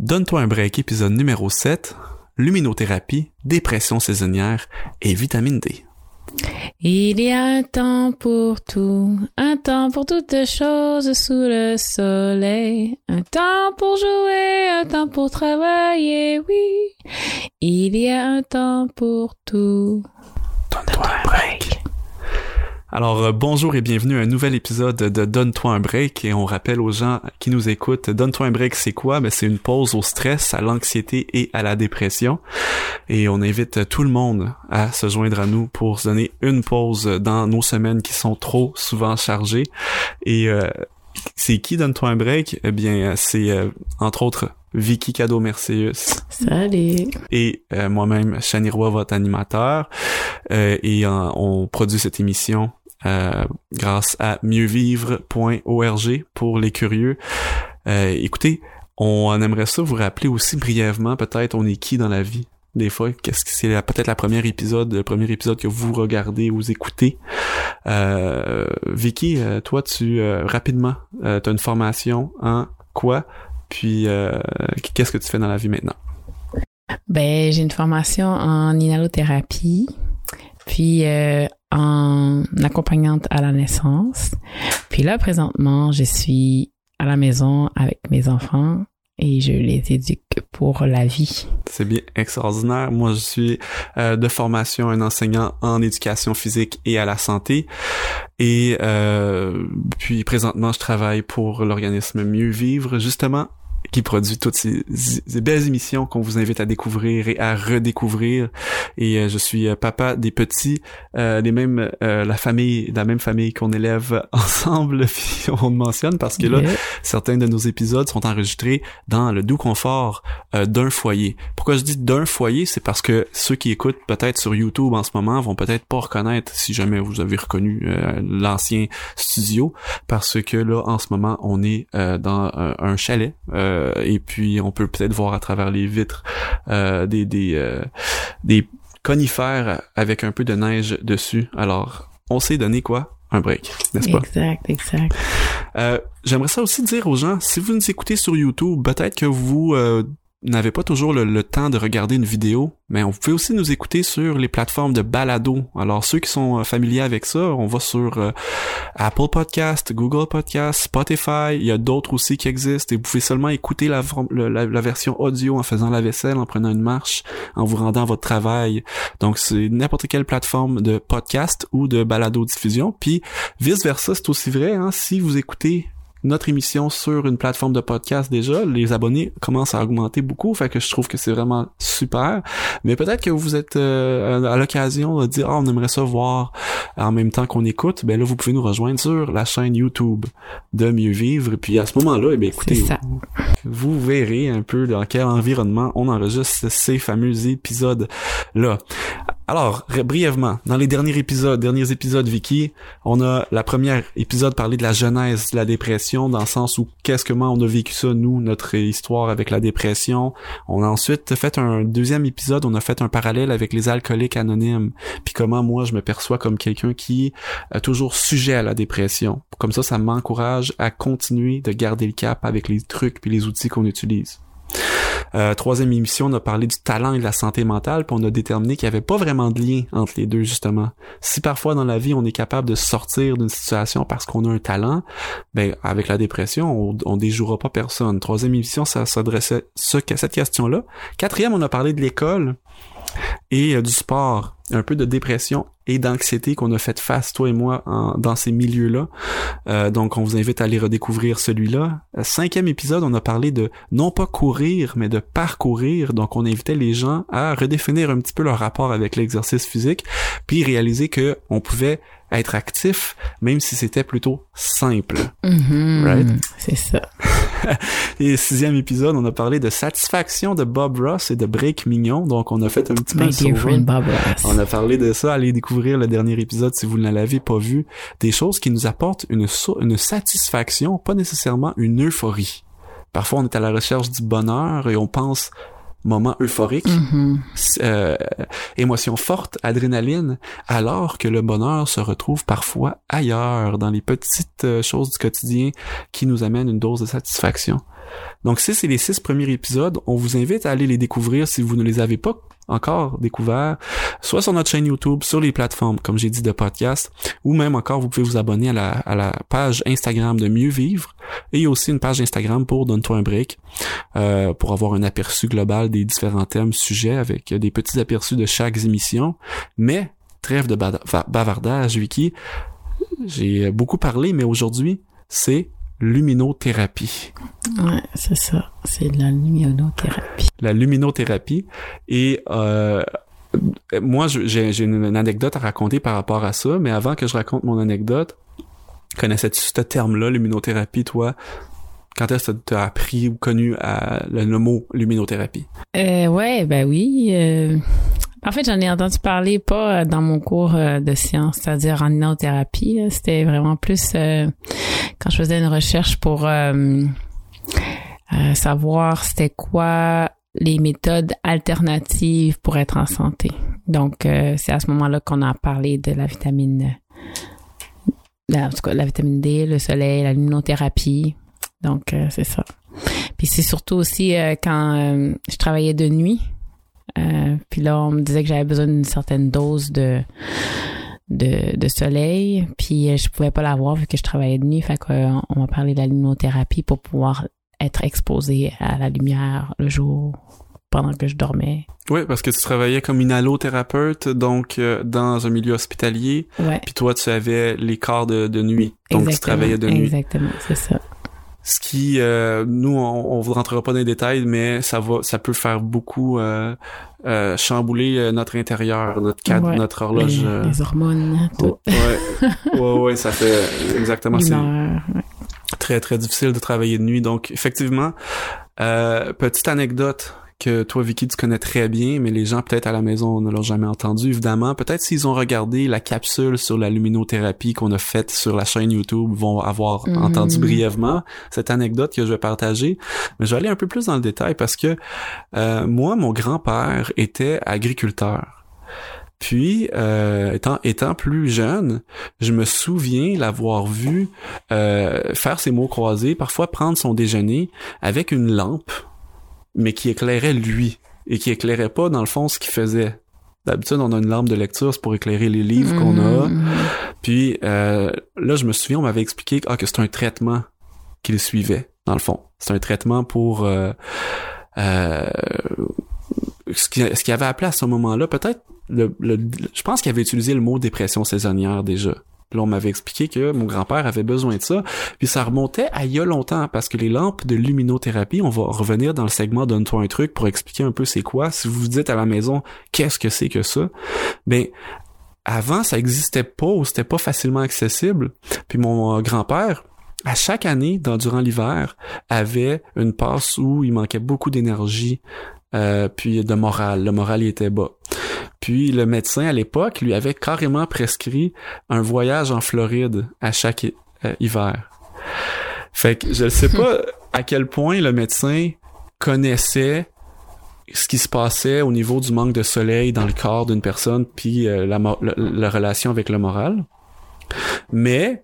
Donne-toi un break, épisode numéro 7, luminothérapie, dépression saisonnière et vitamine D. Il y a un temps pour tout, un temps pour toutes choses sous le soleil, un temps pour jouer, un temps pour travailler, oui. Il y a un temps pour tout. Donne-toi un break. Alors euh, bonjour et bienvenue à un nouvel épisode de Donne-toi un break et on rappelle aux gens qui nous écoutent, Donne-toi un break c'est quoi? Ben c'est une pause au stress, à l'anxiété et à la dépression et on invite tout le monde à se joindre à nous pour se donner une pause dans nos semaines qui sont trop souvent chargées et euh, c'est qui Donne-toi un break? Eh bien c'est euh, entre autres Vicky Cadeau Merceus. Salut. Et euh, moi-même, Chani Roy, votre animateur. Euh, et on produit cette émission euh, grâce à mieuxvivre.org pour les curieux. Euh, écoutez, on aimerait ça vous rappeler aussi brièvement, peut-être, on est qui dans la vie des fois, qu'est-ce que c'est peut-être la première épisode, le premier épisode que vous regardez ou vous écoutez. Euh, Vicky, euh, toi, tu rapidement, euh, tu as une formation en quoi, puis qu'est-ce que tu fais dans la vie maintenant? Ben, j'ai une formation en inhalothérapie, puis en accompagnante à la naissance. Puis là, présentement, je suis à la maison avec mes enfants et je les éduque pour la vie. C'est bien extraordinaire. Moi, je suis euh, de formation un enseignant en éducation physique et à la santé. Et euh, puis présentement, je travaille pour l'organisme Mieux Vivre, justement qui produit toutes ces, belles émissions qu'on vous invite à découvrir et à redécouvrir. Et euh, je suis euh, papa des petits, euh, des mêmes, la famille, la même famille qu'on élève ensemble, puis on le mentionne parce que là, certains de nos épisodes sont enregistrés dans le doux confort d'un foyer. Pourquoi je dis d'un foyer, c'est parce que ceux qui écoutent peut-être sur YouTube en ce moment vont peut-être pas reconnaître si jamais vous avez reconnu l'ancien studio, parce que là, en ce moment, on est dans un, chalet. Euh, et puis on peut peut-être voir à travers les vitres euh, des des, euh, des conifères avec un peu de neige dessus. Alors, on s'est donné quoi? Un break, n'est-ce pas? Exact, exact. J'aimerais ça aussi dire aux gens, si vous nous écoutez sur YouTube, peut-être que vous n'avez pas toujours le, temps de regarder une vidéo, mais on peut aussi nous écouter sur les plateformes de balado. Alors ceux qui sont euh, familiers avec ça, on va sur euh, Apple Podcast, Google Podcast, Spotify. Il y a d'autres aussi qui existent et vous pouvez seulement écouter la, version audio en faisant la vaisselle, en prenant une marche, en vous rendant à votre travail. Donc c'est n'importe quelle plateforme de podcast ou de balado diffusion. Puis vice versa, c'est aussi vrai. Hein, si vous écoutez notre émission sur une plateforme de podcast déjà, les abonnés commencent à augmenter beaucoup, fait que je trouve que c'est vraiment super. Mais peut-être que vous êtes euh, à l'occasion de dire ah on aimerait ça voir en même temps qu'on écoute, ben là vous pouvez nous rejoindre sur la chaîne YouTube de Mieux Vivre. Puis à ce moment-là, eh bien écoutez, vous, vous verrez un peu dans quel environnement on enregistre ces fameux épisodes là. Alors, brièvement, dans les derniers épisodes, derniers épisodes, Vicky, on a la première épisode parlé de la genèse de la dépression, dans le sens où qu'est-ce que on a vécu ça, nous, notre histoire avec la dépression. On a ensuite fait un deuxième épisode, on a fait un parallèle avec les alcooliques anonymes, puis comment moi je me perçois comme quelqu'un qui est toujours sujet à la dépression. Comme ça, ça m'encourage à continuer de garder le cap avec les trucs puis les outils qu'on utilise. Euh, troisième émission, on a parlé du talent et de la santé mentale, puis on a déterminé qu'il n'y avait pas vraiment de lien entre les deux, justement. Si parfois dans la vie, on est capable de sortir d'une situation parce qu'on a un talent, ben avec la dépression, on, on déjouera pas personne. Troisième émission, ça s'adressait à cette question-là. Quatrième, on a parlé de l'école et euh, du sport, un peu de dépression et d'anxiété qu'on a fait face, toi et moi, dans ces milieux-là. Euh, donc, on vous invite à aller redécouvrir celui-là. Euh, cinquième épisode, on a parlé de non pas courir, mais de parcourir. Donc, on invitait les gens à redéfinir un petit peu leur rapport avec l'exercice physique, puis réaliser que on pouvait être actif, même si c'était plutôt simple. Mm-hmm. right? C'est ça. et sixième épisode, on a parlé de satisfaction de Bob Ross et de Break Mignon. Donc, on a fait un petit peu de Bob Ross. On a parlé de ça. Allez découvrir le dernier épisode si vous ne l'avez pas vu. Des choses qui nous apportent une, une satisfaction, pas nécessairement une euphorie. Parfois, on est à la recherche du bonheur et on pense moment euphorique, Mhm. euh, émotion forte, adrénaline, alors que le bonheur se retrouve parfois ailleurs, dans les petites euh, choses du quotidien qui nous amènent une dose de satisfaction. Donc si c'est les six premiers épisodes, on vous invite à aller les découvrir si vous ne les avez pas encore découverts, soit sur notre chaîne YouTube, sur les plateformes, comme j'ai dit, de podcast, ou même encore, vous pouvez vous abonner à la, à la page Instagram de Mieux Vivre, et aussi une page Instagram pour Donne-toi un break, euh, pour avoir un aperçu global des différents thèmes, sujets, avec des petits aperçus de chaque émission. Mais, trêve de bavardage, Vicky, j'ai beaucoup parlé, mais aujourd'hui, c'est luminothérapie. Ouais, c'est ça. C'est de la luminothérapie. La luminothérapie. Et euh, moi, j'ai une, anecdote à raconter par rapport à ça, mais avant que je raconte mon anecdote, connaissais-tu ce terme-là, luminothérapie, toi? Quand est-ce que tu as appris ou connu à- le, le mot luminothérapie? Euh, ouais, ben oui. euh, En fait, j'en ai entendu parler pas euh, dans mon cours euh, de sciences, c'est-à-dire en innothérapie. là. C'était vraiment plus euh, quand je faisais une recherche pour euh, savoir c'était quoi les méthodes alternatives pour être en santé. Donc, c'est à ce moment-là qu'on a parlé de la vitamine, la, la vitamine D, le soleil, la luminothérapie. Donc, c'est ça. Puis c'est surtout aussi quand je travaillais de nuit. Euh, puis là, on me disait que j'avais besoin d'une certaine dose de, de, de soleil. Puis euh, je pouvais pas l'avoir vu que je travaillais de nuit. Fait qu'on on m'a parlé de la luminothérapie pour pouvoir être exposé à la lumière le jour pendant que je dormais. Oui, parce que tu travaillais comme inhalothérapeute, donc euh, dans un milieu hospitalier, Ouais. puis toi, tu avais les quarts de, de nuit. Donc, tu travaillais de nuit. Exactement, c'est ça. Ce qui, euh, nous, on, on vous rentrera pas dans les détails, mais ça va, ça peut faire beaucoup euh, euh, chambouler notre intérieur, notre cadre, Ouais. notre horloge. les, les hormones, tout. ouais, ouais, ouais, ça fait exactement. C'est ouais. très très difficile de travailler de nuit. Donc, effectivement, petite anecdote que toi, Vicky, tu connais très bien, mais les gens peut-être à la maison ne l'ont jamais entendu, évidemment. Peut-être s'ils ont regardé la capsule sur la luminothérapie qu'on a faite sur la chaîne YouTube, vont avoir Mhm. entendu brièvement cette anecdote que je vais partager. Mais je vais aller un peu plus dans le détail parce que euh, moi, mon grand-père était agriculteur. Puis, euh, étant, étant plus jeune, je me souviens l'avoir vu euh, faire ses mots croisés, parfois prendre son déjeuner avec une lampe, mais qui éclairait lui et qui éclairait pas dans le fond ce qu'il faisait. D'habitude, on a une lampe de lecture, c'est pour éclairer les livres qu'on a. Mhm. Puis euh, là, je me souviens, on m'avait expliqué ah, que c'est un traitement qu'il suivait, dans le fond. C'est un traitement pour euh, euh, ce qu'il avait appelé à ce moment-là, peut-être le, le- je pense qu'il avait utilisé le mot dépression saisonnière déjà. Là, on m'avait expliqué que mon grand-père avait besoin de ça. Puis ça remontait à il y a longtemps, parce que les lampes de luminothérapie, on va revenir dans le segment Donne-toi un truc pour expliquer un peu c'est quoi. Si vous vous dites à la maison, qu'est-ce que c'est que ça? Ben, avant, ça existait pas ou c'était pas facilement accessible. Puis mon euh, grand-père, à chaque année, dans, durant l'hiver, avait une passe où il manquait beaucoup d'énergie, euh, puis de morale. Le moral, il était bas. Puis le médecin, à l'époque, lui avait carrément prescrit un voyage en Floride à chaque euh, hiver. Fait que je ne sais pas à quel point le médecin connaissait ce qui se passait au niveau du manque de soleil dans le corps d'une personne, puis euh, la, mo- la- la relation avec le moral. Mais,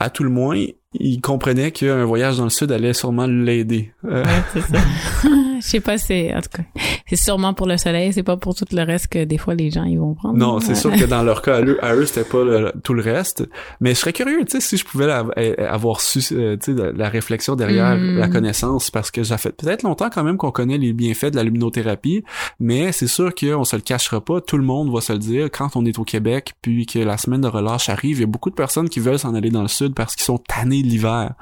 à tout le moins, il comprenait qu'un voyage dans le sud allait sûrement l'aider. Euh, Ouais, c'est ça. Je sais pas, c'est en tout cas, c'est sûrement pour le soleil, c'est pas pour tout le reste que des fois les gens ils vont prendre. Non, c'est sûr que dans leur cas, à eux, à eux, c'était pas le- tout le reste. Mais je serais curieux, tu sais, si je pouvais la- euh, avoir su, euh, tu sais, la, la réflexion derrière Mm. la connaissance, parce que ça fait peut-être longtemps quand même qu'on connaît les bienfaits de la luminothérapie, mais c'est sûr qu'on se le cachera pas. Tout le monde va se le dire quand on est au Québec, puis que la semaine de relâche arrive. Il y a beaucoup de personnes qui veulent s'en aller dans le sud parce qu'ils sont tannés de l'hiver.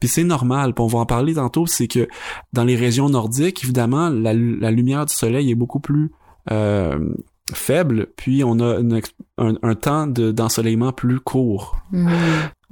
Puis c'est normal. Puis on va en parler tantôt. C'est que dans les régions nordiques, évidemment, la, la lumière du soleil est beaucoup plus euh, faible, puis on a un, temps de- d'ensoleillement plus court. Mhm.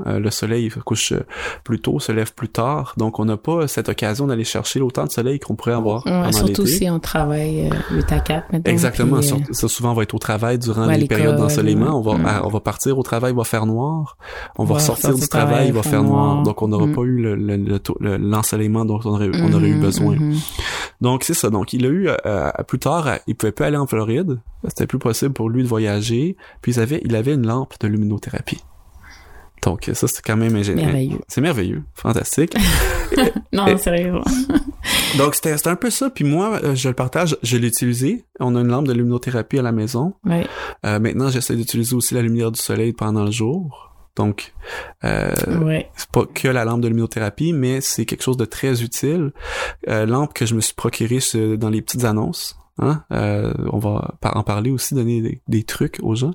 Euh, le soleil couche euh, plus tôt, se lève plus tard, donc on n'a pas cette occasion d'aller chercher autant de soleil qu'on pourrait avoir Ouais, pendant surtout si on travaille euh, 8 à 4 maintenant. Exactement. puis, euh, ça, souvent, on va être au travail durant Ouais, les périodes d'ensoleillement. On va, mm. à- on va partir au travail, il va faire noir. On va ressortir du travail, il va faire noir. Donc, on n'aura Mm. pas eu le- le- le taux- le- l'ensoleillement dont on aurait, on aurait eu mhm, besoin. mhm. Donc c'est ça. Donc il a eu euh, plus tard, il pouvait pas aller en Floride, c'était plus possible pour lui de voyager. Puis il avait, il avait une lampe de luminothérapie. Donc ça c'est quand même ingénieux. Merveilleux. C'est merveilleux, fantastique. non, sérieux. Donc c'était un peu ça. Puis moi, euh, je le partage, je l'ai utilisé. On a une lampe de luminothérapie à la maison. Ouais. Euh, maintenant, j'essaie d'utiliser aussi la lumière du soleil pendant le jour. Donc, euh, ouais. c'est pas que la lampe de luminothérapie, mais c'est quelque chose de très utile. Euh, lampe que je me suis procurée dans les petites annonces. Hein? Euh, on va en parler aussi, donner des, des, trucs aux gens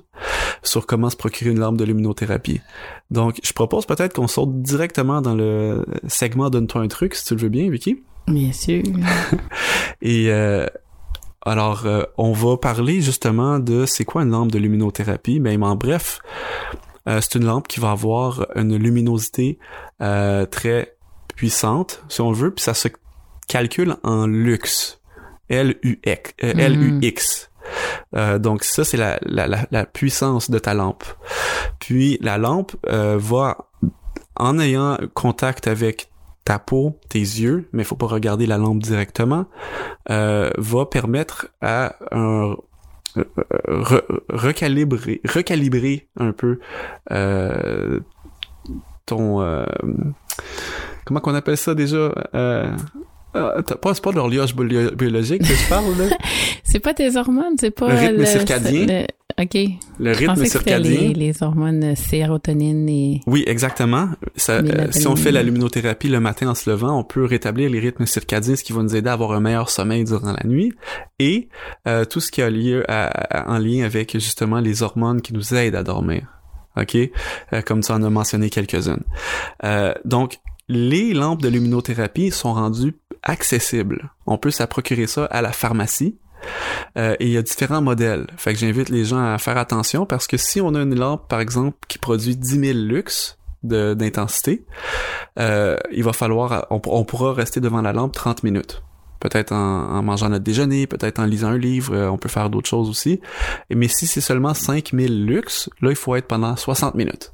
sur comment se procurer une lampe de luminothérapie. Donc, je propose peut-être qu'on saute directement dans le segment Donne-toi un truc, si tu le veux bien, Vicky. Bien sûr. Et euh, alors, euh, on va parler justement de c'est quoi une lampe de luminothérapie. Ben, en bref, c'est une lampe qui va avoir une luminosité très puissante, si on veut, puis ça se calcule en lux. L-U-X. Euh, Mm. L-U-X. Euh, donc ça, c'est la, la, la, la puissance de ta lampe. Puis la lampe euh, va, en ayant contact avec ta peau, tes yeux, mais il faut pas regarder la lampe directement, euh, va permettre à un re, recalibrer, recalibrer un peu euh, ton euh, comment qu'on appelle ça déjà pas, c'est pas de l'horloge biologique que je parle, là? c'est pas tes hormones, c'est pas... Le rythme circadien? Le, OK. Le rythme je circadien? Les, les, hormones sérotonine et... Oui, exactement. Ça, euh, si on fait la luminothérapie le matin en se levant, on peut rétablir les rythmes circadiens, ce qui va nous aider à avoir un meilleur sommeil durant la nuit. Et euh, tout ce qui a lieu à, à, en lien avec justement les hormones qui nous aident à dormir. OK? Euh, comme tu en as mentionné quelques-unes. donc, les lampes de luminothérapie sont rendues accessibles. On peut se procurer ça à la pharmacie. Euh, et il y a différents modèles. Fait que j'invite les gens à faire attention parce que si on a une lampe, par exemple, qui produit 10 000 lux d'intensité, euh, il va falloir, on, pourra rester devant la lampe 30 minutes. Peut-être en, en, mangeant notre déjeuner, peut-être en lisant un livre, euh, on peut faire d'autres choses aussi. Mais si c'est seulement 5000 lux, là, il faut être pendant 60 minutes.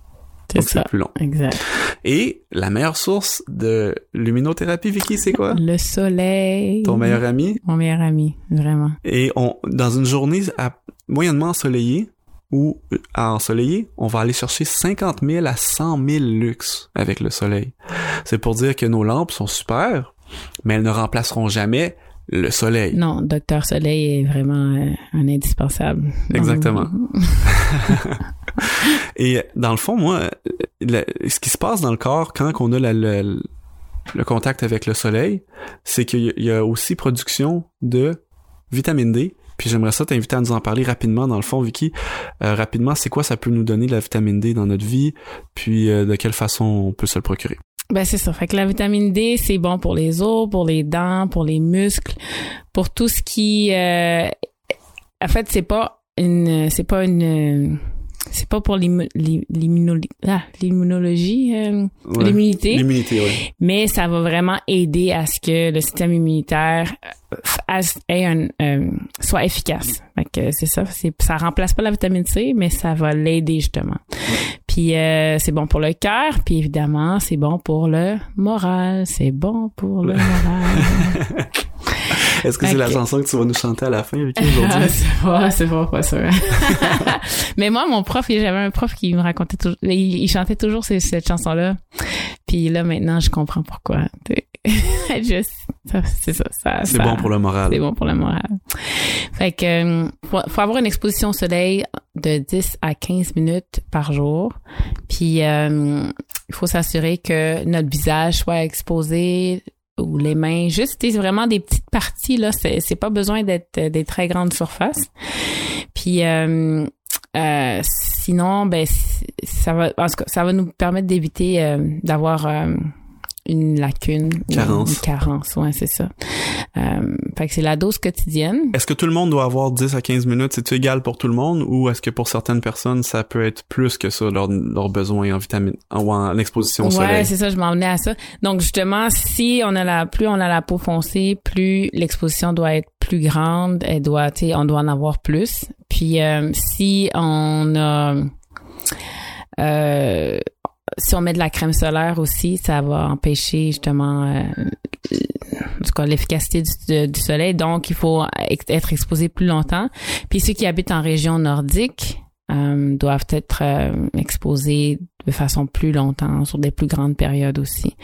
C'est ça. plus long. Exact. Et la meilleure source de luminothérapie, Vicky, c'est quoi? Le soleil. Ton meilleur ami? Mon meilleur ami, vraiment. Et on, dans une journée à, moyennement ensoleillée, ou à ensoleiller, on va aller chercher 50 000 à 100 000 lux avec le soleil. C'est pour dire que nos lampes sont super, mais elles ne remplaceront jamais le soleil. Non, Docteur Soleil est vraiment euh, un indispensable. Exactement. Et dans le fond, moi, ce qui se passe dans le corps quand on a le, contact avec le soleil, c'est qu'il y a aussi production de vitamine D. Puis j'aimerais ça t'inviter à nous en parler rapidement. Dans le fond, Vicky, euh, rapidement, c'est quoi ça peut nous donner la vitamine D dans notre vie, puis euh, de quelle façon on peut se le procurer? Ben c'est ça. Fait que la vitamine D, c'est bon pour les os, pour les dents, pour les muscles, pour tout ce qui. Euh, en fait, c'est pas une, c'est pas une, c'est pas pour l'immunologie, ah, l'immunologie, euh, ouais, l'immunité? L'immunité, oui. Mais ça va vraiment aider à ce que le système immunitaire ait un, euh, soit efficace. Fait que c'est ça. C'est, ça remplace pas la vitamine C, mais ça va l'aider justement. Ouais. Puis euh, c'est bon pour le cœur, puis évidemment c'est bon pour le moral. C'est bon pour le moral. Est-ce que okay. c'est la chanson que tu vas nous chanter à la fin, Vicky, aujourd'hui? c'est pas, c'est pas, pas sûr. Mais moi, mon prof, j'avais un prof qui me racontait toujours, il, il chantait toujours cette, cette chanson-là. Puis là, maintenant, je comprends pourquoi. Juste, c'est ça. ça c'est bon pour le moral. C'est bon pour le moral. Fait que, faut, faut avoir une exposition au soleil de 10 à 15 minutes par jour. Puis, euh, il faut s'assurer que notre visage soit exposé ou les mains, juste vraiment des petites parties là, c'est pas besoin d'être des très grandes surfaces. Puis euh, euh, sinon ben ça va en tout cas, ça va nous permettre d'éviter euh, d'avoir une lacune carence. une carence, ouais, c'est ça. Euh, fait que c'est la dose quotidienne. Est-ce que tout le monde doit avoir 10 à 15 minutes, c'est égal pour tout le monde? Ou est-ce que pour certaines personnes ça peut être plus que ça leurs leur besoins en vitamine ou en exposition au ouais, soleil? Ouais, c'est ça, je m'en venais à ça. Donc justement, si on a la plus on a la peau foncée, plus l'exposition doit être plus grande, elle doit tu sais, on doit en avoir plus. Puis euh, si on a euh, si on met de la crème solaire aussi, ça va empêcher justement euh, l'efficacité du, du, soleil. Donc, il faut être exposé plus longtemps. Puis ceux qui habitent en région nordique euh, doivent être euh, exposés de façon plus longtemps sur des plus grandes périodes aussi.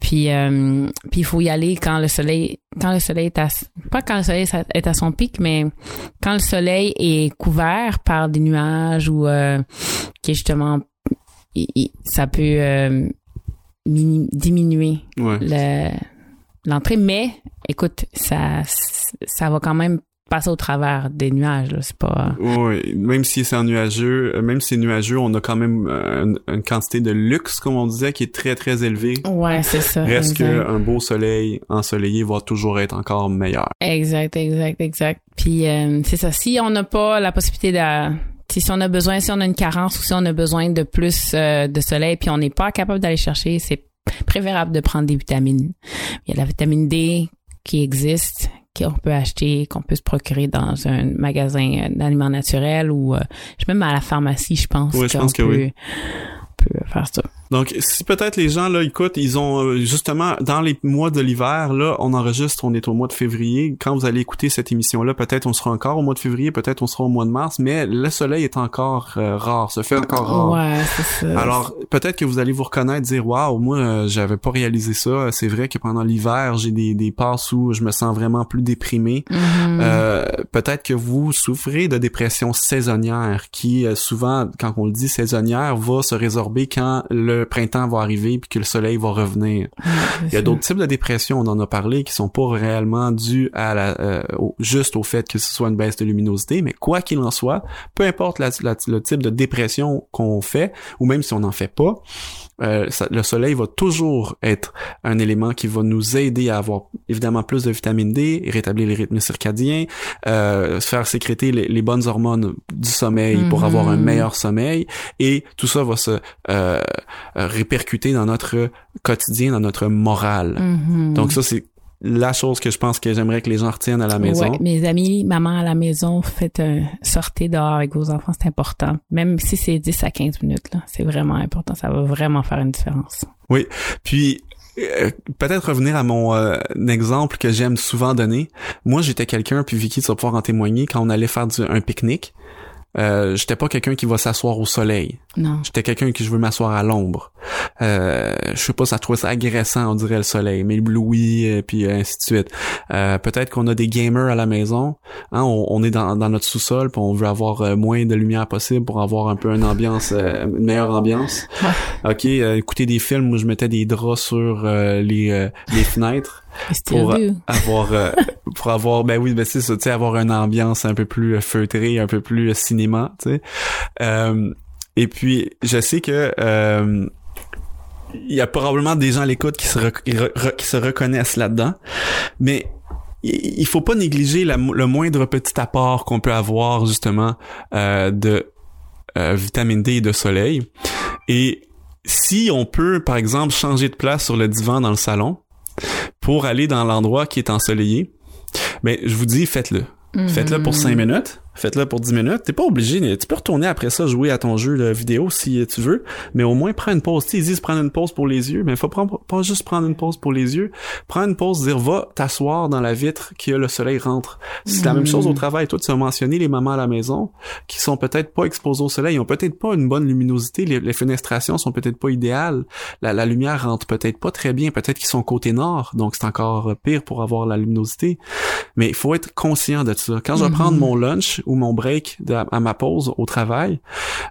Puis euh, puis il faut y aller quand le soleil quand le soleil est à pas quand le soleil est à son pic mais quand le soleil est couvert par des nuages ou euh, qui est justement ça peut euh, diminuer l'entrée mais écoute ça ça va quand même passer au travers des nuages. C'est pas. Oui, même si c'est nuageux, euh, même si c'est nuageux, on a quand même euh, une, quantité de luxe, comme on disait, qui est très très élevée. Ouais, c'est ça. Reste qu'un beau soleil ensoleillé va toujours être encore meilleur. Exact, exact, exact. Puis euh, c'est ça. Si on n'a pas la possibilité de si on a besoin, si on a une carence ou si on a besoin de plus de soleil, puis on n'est pas capable d'aller chercher, c'est préférable de prendre des vitamines. Il y a la vitamine D qui existe, qu'on peut acheter, qu'on peut se procurer dans un magasin d'aliments naturels ou euh, même à la pharmacie, je pense. Oui, je pense que oui. peut faire ça. Donc, si peut-être les gens, là, écoute, ils ont euh, justement, dans les mois de l'hiver, là, on enregistre, on est au mois de février. Quand vous allez écouter cette émission-là, peut-être on sera encore au mois de février, peut-être on sera au mois de mars, mais le soleil est encore euh, rare, se fait encore rare. Ouais, c'est ça. Alors, peut-être que vous allez vous reconnaître, dire, waouh, moi, euh, j'avais pas réalisé ça. C'est vrai que pendant l'hiver, j'ai des, des passes où je me sens vraiment plus déprimé. Mm-hmm. peut-être que vous souffrez de dépression saisonnière qui, souvent, quand on le dit saisonnière, va se résorber quand le le printemps va arriver puis que le soleil va revenir. Il y a d'autres types de dépression, on en a parlé, qui sont pas réellement dus à la, euh, juste au fait que ce soit une baisse de luminosité, mais quoi qu'il en soit, peu importe le type de dépression qu'on fait, ou même si on n'en fait pas, euh, le soleil va toujours être un élément qui va nous aider à avoir évidemment plus de vitamine D, rétablir les rythmes circadiens, euh, faire sécréter les, bonnes hormones du sommeil pour avoir un meilleur sommeil, et tout ça va se euh, répercuter dans notre quotidien, dans notre morale. Mm-hmm. Donc ça c'est la chose que je pense que j'aimerais que les gens retiennent à la maison. Ouais, mes amis, maman à la maison, faites un, sortez dehors avec vos enfants, c'est important. Même si c'est 10 à 15 minutes, là, c'est vraiment important. Ça va vraiment faire une différence. Oui. Puis, euh, peut-être revenir à mon euh, exemple que j'aime souvent donner. Moi, j'étais quelqu'un, puis Vicky, tu vas pouvoir en témoigner, quand on allait faire du, un pique-nique, euh, j'étais pas quelqu'un qui va s'asseoir au soleil. Non. J'étais quelqu'un qui je veux m'asseoir à l'ombre. Euh, je sais pas, ça trouve ça agressant, on dirait le soleil, mais ébloui, et puis euh, ainsi de suite. Euh, peut-être qu'on a des gamers à la maison. Hein, on, est dans, dans notre sous-sol, puis on veut avoir euh, moins de lumière possible pour avoir un peu une ambiance, une meilleure ambiance. ok, écouter des films où je mettais des draps sur les, les fenêtres pour avoir euh, pour avoir ben oui ben c'est ça tu sais avoir une ambiance un peu plus feutrée un peu plus cinéma tu sais. Euh, et puis je sais que euh, il y a probablement des gens à l'écoute qui se qui se reconnaissent là-dedans mais il faut pas négliger le moindre petit apport qu'on peut avoir justement de vitamine D et de soleil. Et si on peut par exemple changer de place sur le divan dans le salon pour aller dans l'endroit qui est ensoleillé, mais je vous dis, faites-le. Faites-le pour cinq minutes faites-le pour 10 minutes. T'es pas obligé, tu peux retourner après ça jouer à ton jeu de vidéo si tu veux, mais au moins prends une pause. ils disent prendre une pause pour les yeux, mais faut prendre, pas juste prendre une pause pour les yeux, prends une pause, dire va t'asseoir dans la vitre que le soleil rentre. C'est la même chose au mm. travail. Toi, tu as mentionné les mamans à la maison qui sont peut-être pas exposées au soleil, ils ont peut-être pas une bonne luminosité, les, fenestrations sont peut-être pas idéales, la, la lumière rentre peut-être pas très bien, peut-être qu'ils sont côté nord, donc c'est encore pire pour avoir la luminosité. Mais il faut être conscient de ça. Quand je vais prendre mm-hmm. mon lunch ou mon break à ma pause au travail,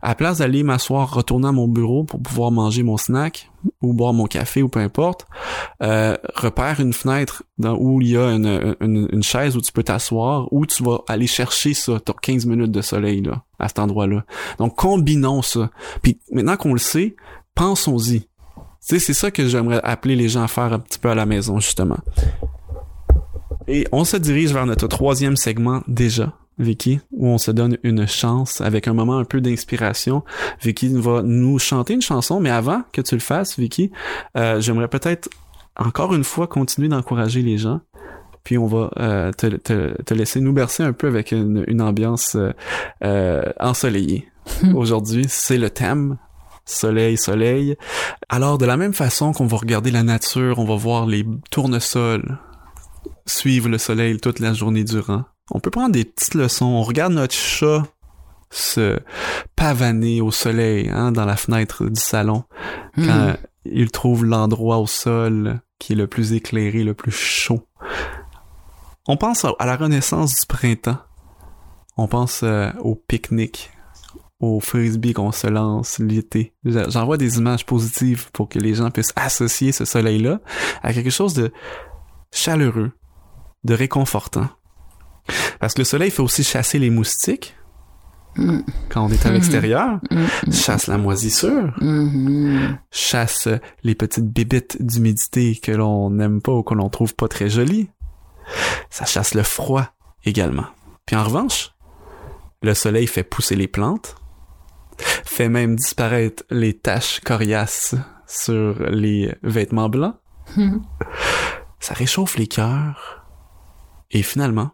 à place d'aller m'asseoir, retourner à mon bureau pour pouvoir manger mon snack ou boire mon café ou peu importe, euh, repère une fenêtre dans, où il y a une, une, chaise où tu peux t'asseoir, où tu vas aller chercher ça, t'as 15 minutes de soleil là, à cet endroit-là. Donc combinons ça. Puis maintenant qu'on le sait, pensons-y. c'est ça que j'aimerais appeler les gens à faire un petit peu à la maison, justement. Et on se dirige vers notre troisième segment déjà, Vicky, où on se donne une chance avec un moment un peu d'inspiration. Vicky va nous chanter une chanson, mais avant que tu le fasses, Vicky, euh, j'aimerais peut-être encore une fois continuer d'encourager les gens. Puis on va euh, te, te, te, laisser nous bercer un peu avec une, une ambiance euh, ensoleillée. Aujourd'hui, c'est le thème soleil, soleil. Alors, de la même façon qu'on va regarder la nature, on va voir les tournesols suivre le soleil toute la journée durant. On peut prendre des petites leçons. On regarde notre chat se pavaner au soleil hein, dans la fenêtre du salon quand Hmm. il trouve l'endroit au sol qui est le plus éclairé, le plus chaud. On pense à- la renaissance du printemps. On pense euh, au pique-nique, au frisbee qu'on se lance l'été. J'envoie des images positives pour que les gens puissent associer ce soleil-là à quelque chose de chaleureux, de réconfortant. Parce que le soleil fait aussi chasser les moustiques Mm. quand on est à Mhm. l'extérieur, Mm. chasse la moisissure, Mhm. chasse les petites bébites d'humidité que l'on n'aime pas ou que l'on trouve pas très jolies. Ça chasse le froid également. Puis en revanche, le soleil fait pousser les plantes, fait même disparaître les taches coriaces sur les vêtements blancs, ça réchauffe les cœurs et finalement,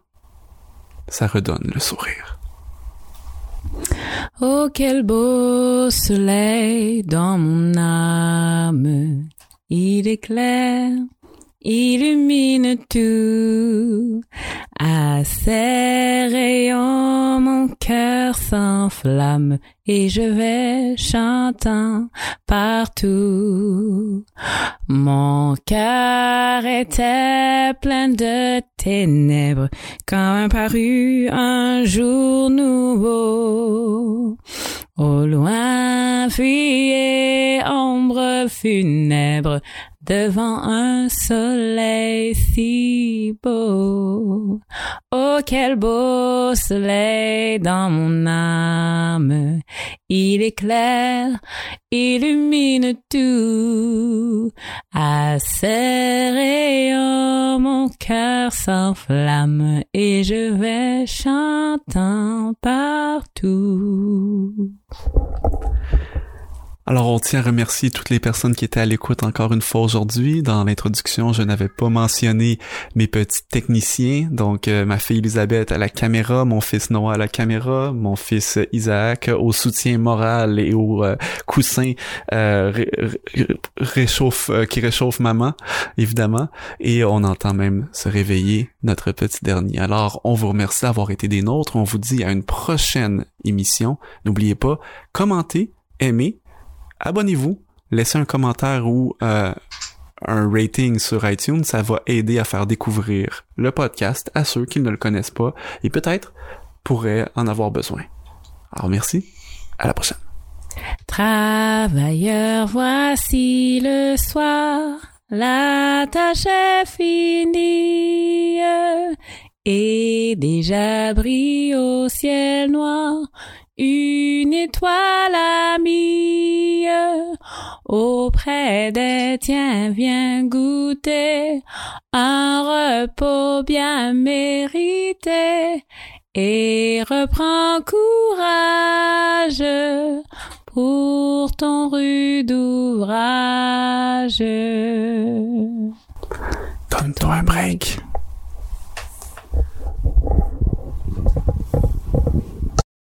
ça redonne le sourire. Oh, quel beau soleil dans mon âme. Il éclaire, illumine tout. À ses rayons, mon cœur s'enflamme et je vais chantant partout. Mon cœur était plein de ténèbres quand parut un jour nouveau. Au loin fuyait ombre funèbre devant un soleil si beau. Oh, quel beau soleil dans mon âme. Il éclaire, illumine tout. À ses rayons, mon cœur s'enflamme et je vais chantant partout. Alors, on tient à remercier toutes les personnes qui étaient à l'écoute encore une fois aujourd'hui. Dans l'introduction, je n'avais pas mentionné mes petits techniciens. Donc, euh, ma fille Elisabeth à la caméra, mon fils Noah à la caméra, mon fils Isaac au soutien moral et au euh, coussin euh, ré- ré- réchauffe, euh, qui réchauffe maman, évidemment. Et on entend même se réveiller notre petit dernier. Alors, on vous remercie d'avoir été des nôtres. On vous dit à une prochaine émission. N'oubliez pas, commentez, aimez, abonnez-vous, laissez un commentaire ou euh, un rating sur iTunes, ça va aider à faire découvrir le podcast à ceux qui ne le connaissent pas et peut-être pourraient en avoir besoin. Alors merci, à la prochaine. Travailleurs, voici le soir, la tâche est finie, et déjà brille au ciel noir une étoile amie. Auprès des tiens, viens goûter un repos bien mérité et reprends courage pour ton rude ouvrage. Donne-toi un break.